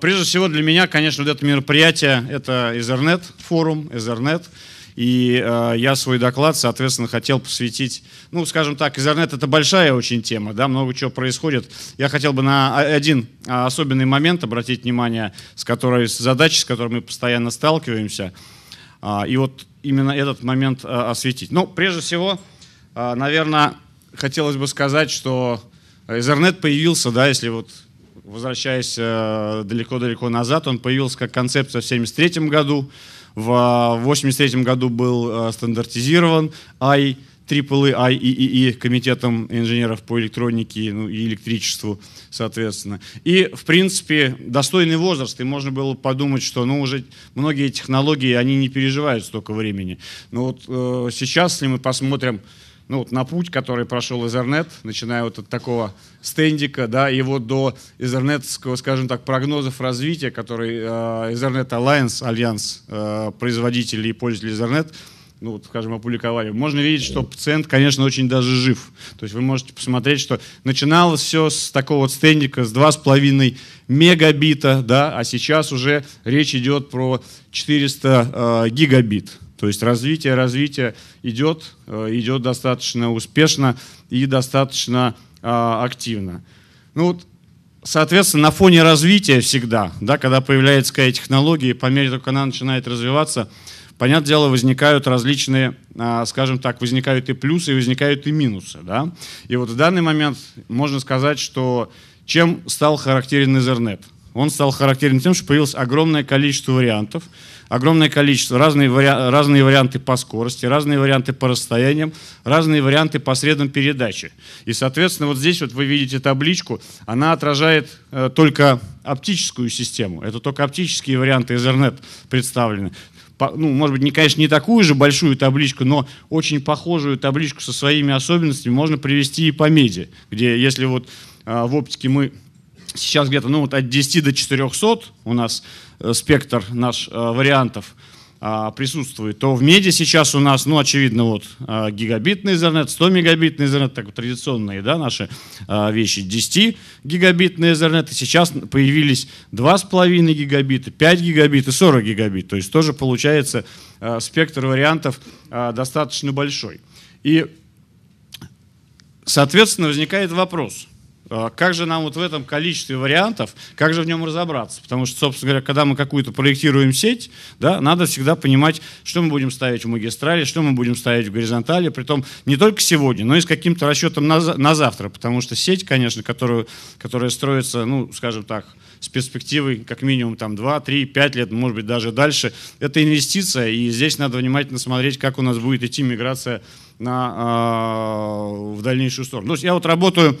Прежде всего для меня, конечно, вот это мероприятие – это Ethernet форум, Ethernet. И э, я свой доклад, соответственно, хотел посвятить, ну, скажем так, Ethernet – это большая очень тема, да, много чего происходит. Я хотел бы на один особенный момент обратить внимание, с которой, с задачей, с которой мы постоянно сталкиваемся. Э, и вот именно этот момент э, осветить. Ну, прежде всего, наверное, хотелось бы сказать, что Ethernet появился, да, если вот возвращаясь э, далеко-далеко назад, он появился как концепция в 1973 году. В 1983 году был э, стандартизирован I, IEEE, IEEE, Комитетом инженеров по электронике ну, и электричеству, соответственно. И, в принципе, достойный возраст, и можно было подумать, что ну, уже многие технологии, они не переживают столько времени. Но вот э, сейчас, если мы посмотрим ну, вот на путь, который прошел Ethernet, начиная вот от такого стендика, да, и вот до Ethernet, скажем так, прогнозов развития, который э, Ethernet Alliance, альянс э, производителей и пользователей Ethernet, ну, вот, скажем, опубликовали, можно видеть, что пациент, конечно, очень даже жив. То есть вы можете посмотреть, что начиналось все с такого вот стендика, с 2,5 мегабита, да, а сейчас уже речь идет про 400 э, гигабит. То есть развитие, развитие идет, э, идет достаточно успешно и достаточно а, активно. Ну вот, соответственно, на фоне развития всегда, да, когда появляется какая технология, по мере того, как она начинает развиваться, понятное дело, возникают различные, а, скажем так, возникают и плюсы, и возникают и минусы. Да? И вот в данный момент можно сказать, что чем стал характерен Ethernet? Он стал характерен тем, что появилось огромное количество вариантов, огромное количество, разные, вари... разные варианты по скорости, разные варианты по расстояниям, разные варианты по средам передачи. И, соответственно, вот здесь вот вы видите табличку, она отражает э, только оптическую систему. Это только оптические варианты Ethernet представлены. По, ну, может быть, не, конечно, не такую же большую табличку, но очень похожую табличку со своими особенностями можно привести и по меди, где если вот э, в оптике мы сейчас где-то ну, вот от 10 до 400 у нас э, спектр наш э, вариантов а, присутствует, то в меди сейчас у нас, ну, очевидно, вот а, гигабитный Ethernet, 100 мегабитный Ethernet, так традиционные, да, наши вещи, 10 гигабитный Ethernet, и сейчас появились 2,5 гигабита, 5 гигабит и 40 гигабит, то есть тоже получается спектр вариантов достаточно большой. И, соответственно, возникает вопрос – как же нам вот в этом количестве вариантов, как же в нем разобраться? Потому что, собственно говоря, когда мы какую-то проектируем сеть, да, надо всегда понимать, что мы будем ставить в магистрали, что мы будем ставить в горизонтали, притом не только сегодня, но и с каким-то расчетом на, на завтра, потому что сеть, конечно, которую, которая строится, ну, скажем так, с перспективой как минимум там 2, 3, 5 лет, может быть даже дальше, это инвестиция, и здесь надо внимательно смотреть, как у нас будет идти миграция на, э, в дальнейшую сторону. То есть я вот работаю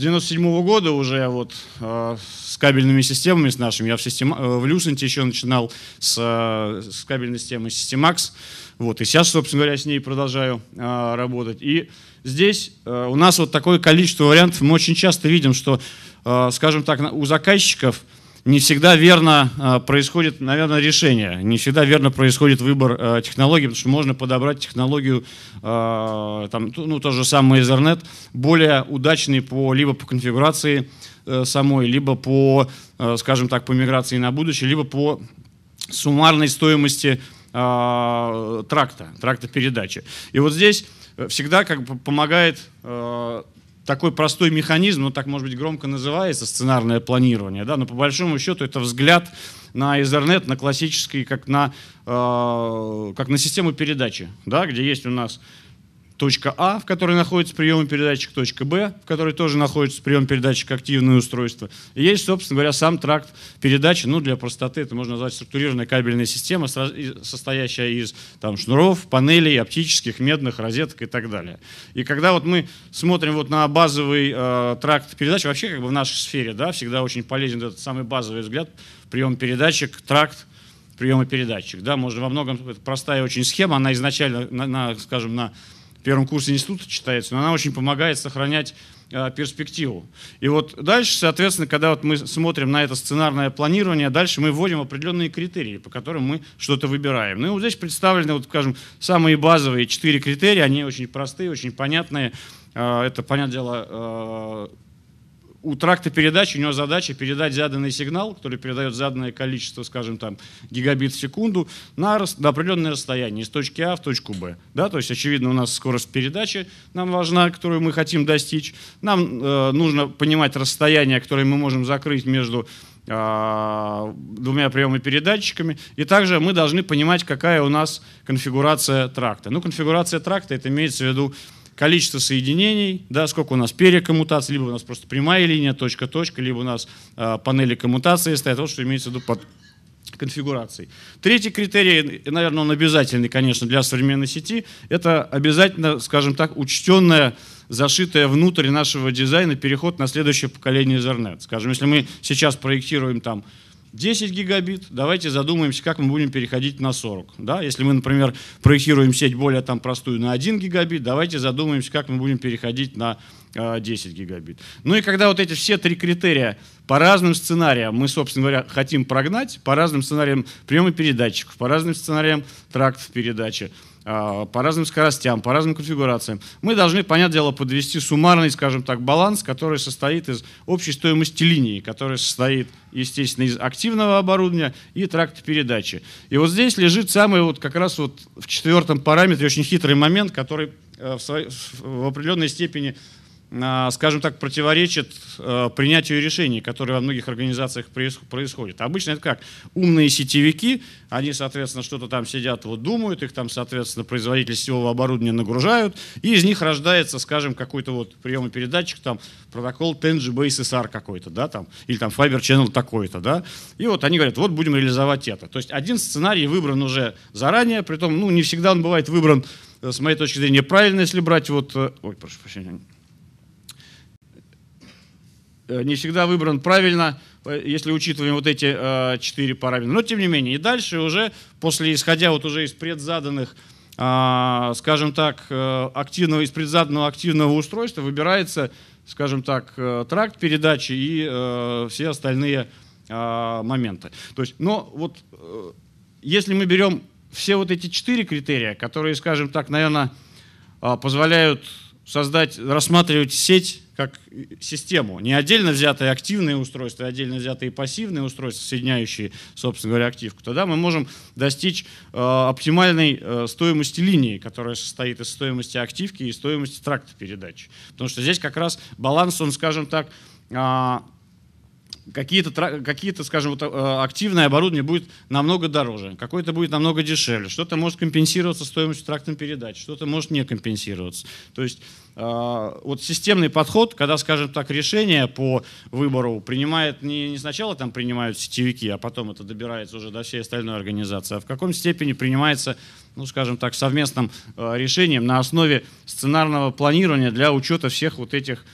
97 -го года уже вот э, с кабельными системами с нашими. Я в, система, э, в Люсенте еще начинал с, э, с кабельной системой Systemax. Вот, и сейчас, собственно говоря, с ней продолжаю э, работать. И здесь э, у нас вот такое количество вариантов. Мы очень часто видим, что, э, скажем так, у заказчиков – не всегда верно а, происходит, наверное, решение, не всегда верно происходит выбор а, технологии, потому что можно подобрать технологию, а, там, ну, то же самое Ethernet, более удачный по, либо по конфигурации э, самой, либо по, скажем так, по миграции на будущее, либо по суммарной стоимости тракта, тракта передачи. И вот здесь всегда как бы помогает такой простой механизм, ну так может быть громко называется, сценарное планирование, да, но по большому счету это взгляд на Ethernet, на классический, как на, э, как на систему передачи, да, где есть у нас точка А, в которой находится прием передатчик, точка Б, в которой тоже находится прием передатчик активное устройство. И есть, собственно говоря, сам тракт передачи, ну, для простоты это можно назвать структурированная кабельная система, состоящая из там, шнуров, панелей, оптических, медных, розеток и так далее. И когда вот мы смотрим вот на базовый э, тракт передачи, вообще как бы в нашей сфере, да, всегда очень полезен этот самый базовый взгляд, прием передатчик, тракт, приема передатчик. Да, можно во многом, это простая очень схема, она изначально, на, на, скажем, на в первом курсе института читается, но она очень помогает сохранять э, перспективу. И вот дальше, соответственно, когда вот мы смотрим на это сценарное планирование, дальше мы вводим определенные критерии, по которым мы что-то выбираем. Ну и вот здесь представлены, вот, скажем, самые базовые четыре критерия, они очень простые, очень понятные. Э, это, понятное дело, э, у тракта передачи, у него задача передать заданный сигнал, который передает заданное количество, скажем, там, гигабит в секунду на, на определенное расстояние из точки А в точку Б. Да? То есть, очевидно, у нас скорость передачи нам важна, которую мы хотим достичь. Нам э, нужно понимать расстояние, которое мы можем закрыть между э, двумя приемами-передатчиками. И также мы должны понимать, какая у нас конфигурация тракта. Ну, конфигурация тракта, это имеется в виду количество соединений, да, сколько у нас перекоммутаций, либо у нас просто прямая линия, точка-точка, либо у нас э, панели коммутации стоят, вот что имеется в виду под конфигурацией. Третий критерий, наверное, он обязательный, конечно, для современной сети, это обязательно, скажем так, учтенная, зашитая внутрь нашего дизайна переход на следующее поколение Ethernet. Скажем, если мы сейчас проектируем там 10 гигабит, давайте задумаемся, как мы будем переходить на 40. Да? Если мы, например, проектируем сеть более там, простую на 1 гигабит, давайте задумаемся, как мы будем переходить на 10 а, гигабит. Ну и когда вот эти все три критерия по разным сценариям мы, собственно говоря, хотим прогнать, по разным сценариям приема передатчиков, по разным сценариям трактов передачи, по разным скоростям, по разным конфигурациям. Мы должны, понятное дело, подвести суммарный, скажем так, баланс, который состоит из общей стоимости линии, который состоит, естественно, из активного оборудования и тракта передачи. И вот здесь лежит самый вот как раз вот в четвертом параметре очень хитрый момент, который э, в, в определенной степени а, скажем так, противоречит э, принятию решений, которые во многих организациях происходят. Обычно это как? Умные сетевики, они, соответственно, что-то там сидят, вот думают, их там, соответственно, производители сетевого оборудования нагружают, и из них рождается, скажем, какой-то вот приемопередатчик, там, протокол 10GB SSR какой-то, да, там, или там Fiber Channel такой-то, да, и вот они говорят, вот будем реализовать это. То есть один сценарий выбран уже заранее, при том, ну, не всегда он бывает выбран, э, с моей точки зрения, правильно, если брать вот, э, ой, прошу прощения, не всегда выбран правильно, э, если учитываем вот эти э, четыре параметра. Но тем не менее, и дальше уже, после, исходя вот уже из предзаданных, скажем так, активного, из предзаданного активного устройства выбирается, скажем так, тракт передачи и все остальные моменты. То есть, но вот если мы берем все вот эти четыре критерия, которые, скажем так, наверное, позволяют создать, рассматривать сеть как систему. Не отдельно взятые активные устройства, а отдельно взятые пассивные устройства, соединяющие, собственно говоря, активку, тогда мы можем достичь э, оптимальной э, стоимости линии, которая состоит из стоимости активки и стоимости тракта передачи. Потому что здесь как раз баланс, он, скажем так, э, какие-то, какие скажем, вот, э, активное оборудование будет намного дороже, какое-то будет намного дешевле, что-то может компенсироваться стоимостью трактом передач, что-то может не компенсироваться. То есть э, вот системный подход, когда, скажем так, решение по выбору принимает не, не сначала там принимают сетевики, а потом это добирается уже до всей остальной организации, а в каком степени принимается, ну, скажем так, совместным э, решением на основе сценарного планирования для учета всех вот этих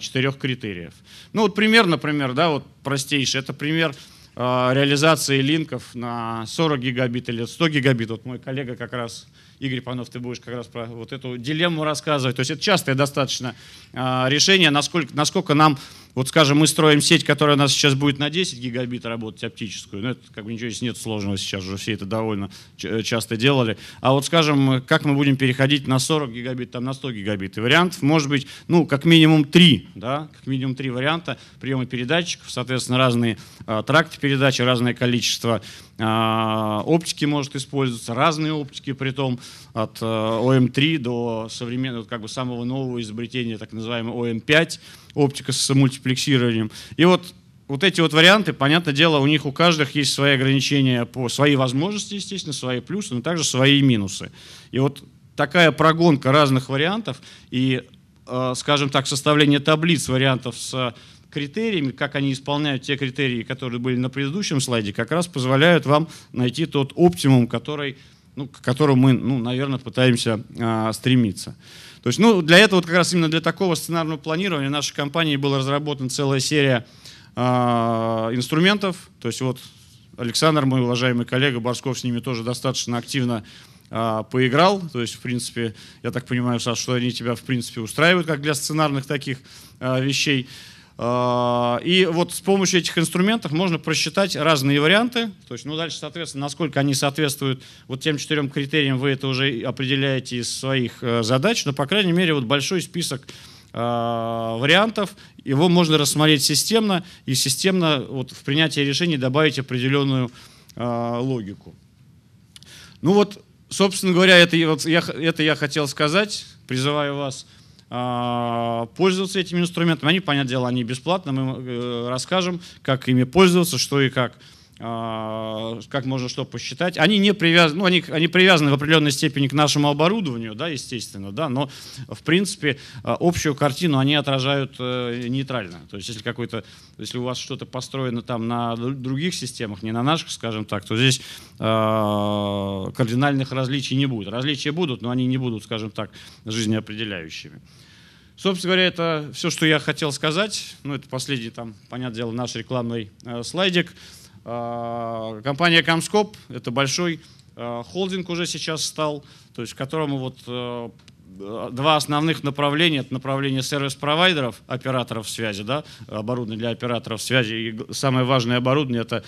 четырех критериев. Ну вот пример, например, да, вот простейший, это пример а, реализации линков на 40 гигабит или 100 гигабит. Вот мой коллега как раз Игорь Панов, ты будешь как раз про вот эту дилемму рассказывать. То есть это частое достаточно э, решение, насколько, насколько нам, вот скажем, мы строим сеть, которая у нас сейчас будет на 10 гигабит работать оптическую, ну это как бы ничего здесь нет сложного сейчас, уже все это довольно часто делали. А вот скажем, как мы будем переходить на 40 гигабит, там на 100 гигабит. И вариантов может быть, ну, как минимум три, да, как минимум три варианта приема передатчиков, соответственно, разные э, тракты передачи, разное количество а, оптики может использоваться, разные оптики, при том от э, ОМ3 до современного, как бы самого нового изобретения, так называемого ОМ5, оптика с мультиплексированием. И вот вот эти вот варианты, понятное дело, у них у каждых есть свои ограничения, по свои возможности, естественно, свои плюсы, но также свои минусы. И вот такая прогонка разных вариантов и, э, скажем так, составление таблиц вариантов с критериями, как они исполняют те критерии, которые были на предыдущем слайде, как раз позволяют вам найти тот оптимум, который, ну, к которому мы, ну, наверное, пытаемся а, стремиться. То есть, ну, для этого, вот как раз именно для такого сценарного планирования в нашей компании была разработана целая серия а, инструментов. То есть вот Александр, мой уважаемый коллега Борсков, с ними тоже достаточно активно а, поиграл. То есть, в принципе, я так понимаю, Саш, что они тебя, в принципе, устраивают, как для сценарных таких а, вещей. А, и вот с помощью этих инструментов можно просчитать разные варианты. То есть, ну, дальше, соответственно, насколько они соответствуют вот тем четырем критериям, вы это уже определяете из своих э, задач. Но, по крайней мере, вот большой список вариантов, его можно рассмотреть системно и системно вот, в принятии решений добавить определенную логику. Ну вот, собственно говоря, это, вот я, это я хотел сказать, призываю вас пользоваться этими инструментами. Они, понятное дело, они бесплатно, мы э, расскажем, как ими пользоваться, что и как. А, как можно что посчитать. Они не привязаны, ну, они, они привязаны в определенной степени к нашему оборудованию, да, естественно, да, но в принципе а, общую картину они отражают э, нейтрально. То есть если какой-то, если у вас что-то построено там на других системах, не на наших, скажем так, то здесь э, кардинальных различий не будет. Различия будут, но они не будут, скажем так, жизнеопределяющими. Собственно говоря, это все, что я хотел сказать. Ну, это последний, там, понятное дело, наш рекламный э, слайдик. А, компания Comscope – это большой а, холдинг уже сейчас стал, то есть в котором вот э, два основных направления. Это направление сервис-провайдеров, операторов связи, да, оборудование для операторов связи. И самое важное оборудование – это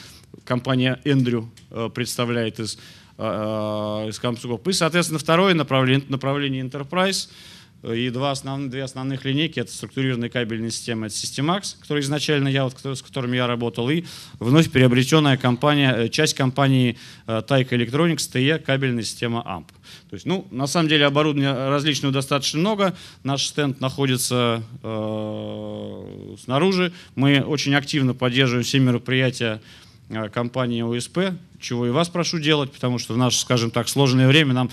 компания Эндрю представляет из, из Comscope. И, соответственно, второе направление – направление Enterprise – и два основных, две основных линейки – это структурированные кабельные системы, это Systemax, который изначально я, вот, с которыми я работал, и вновь приобретенная компания, э, часть компании э, Taika Electronics, TE, кабельная система AMP. То есть, ну, на самом деле оборудования различного достаточно много. Наш стенд находится э, снаружи. Мы очень активно поддерживаем все мероприятия Э, компании ОСП, чего и вас прошу делать, потому что в наше, скажем так, сложное время нам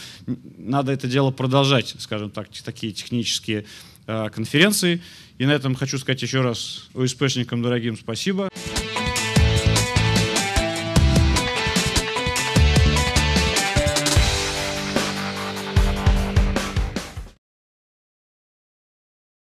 надо это дело продолжать, скажем так, такие технические э, конференции. И на этом хочу сказать еще раз ОСПшникам дорогим спасибо.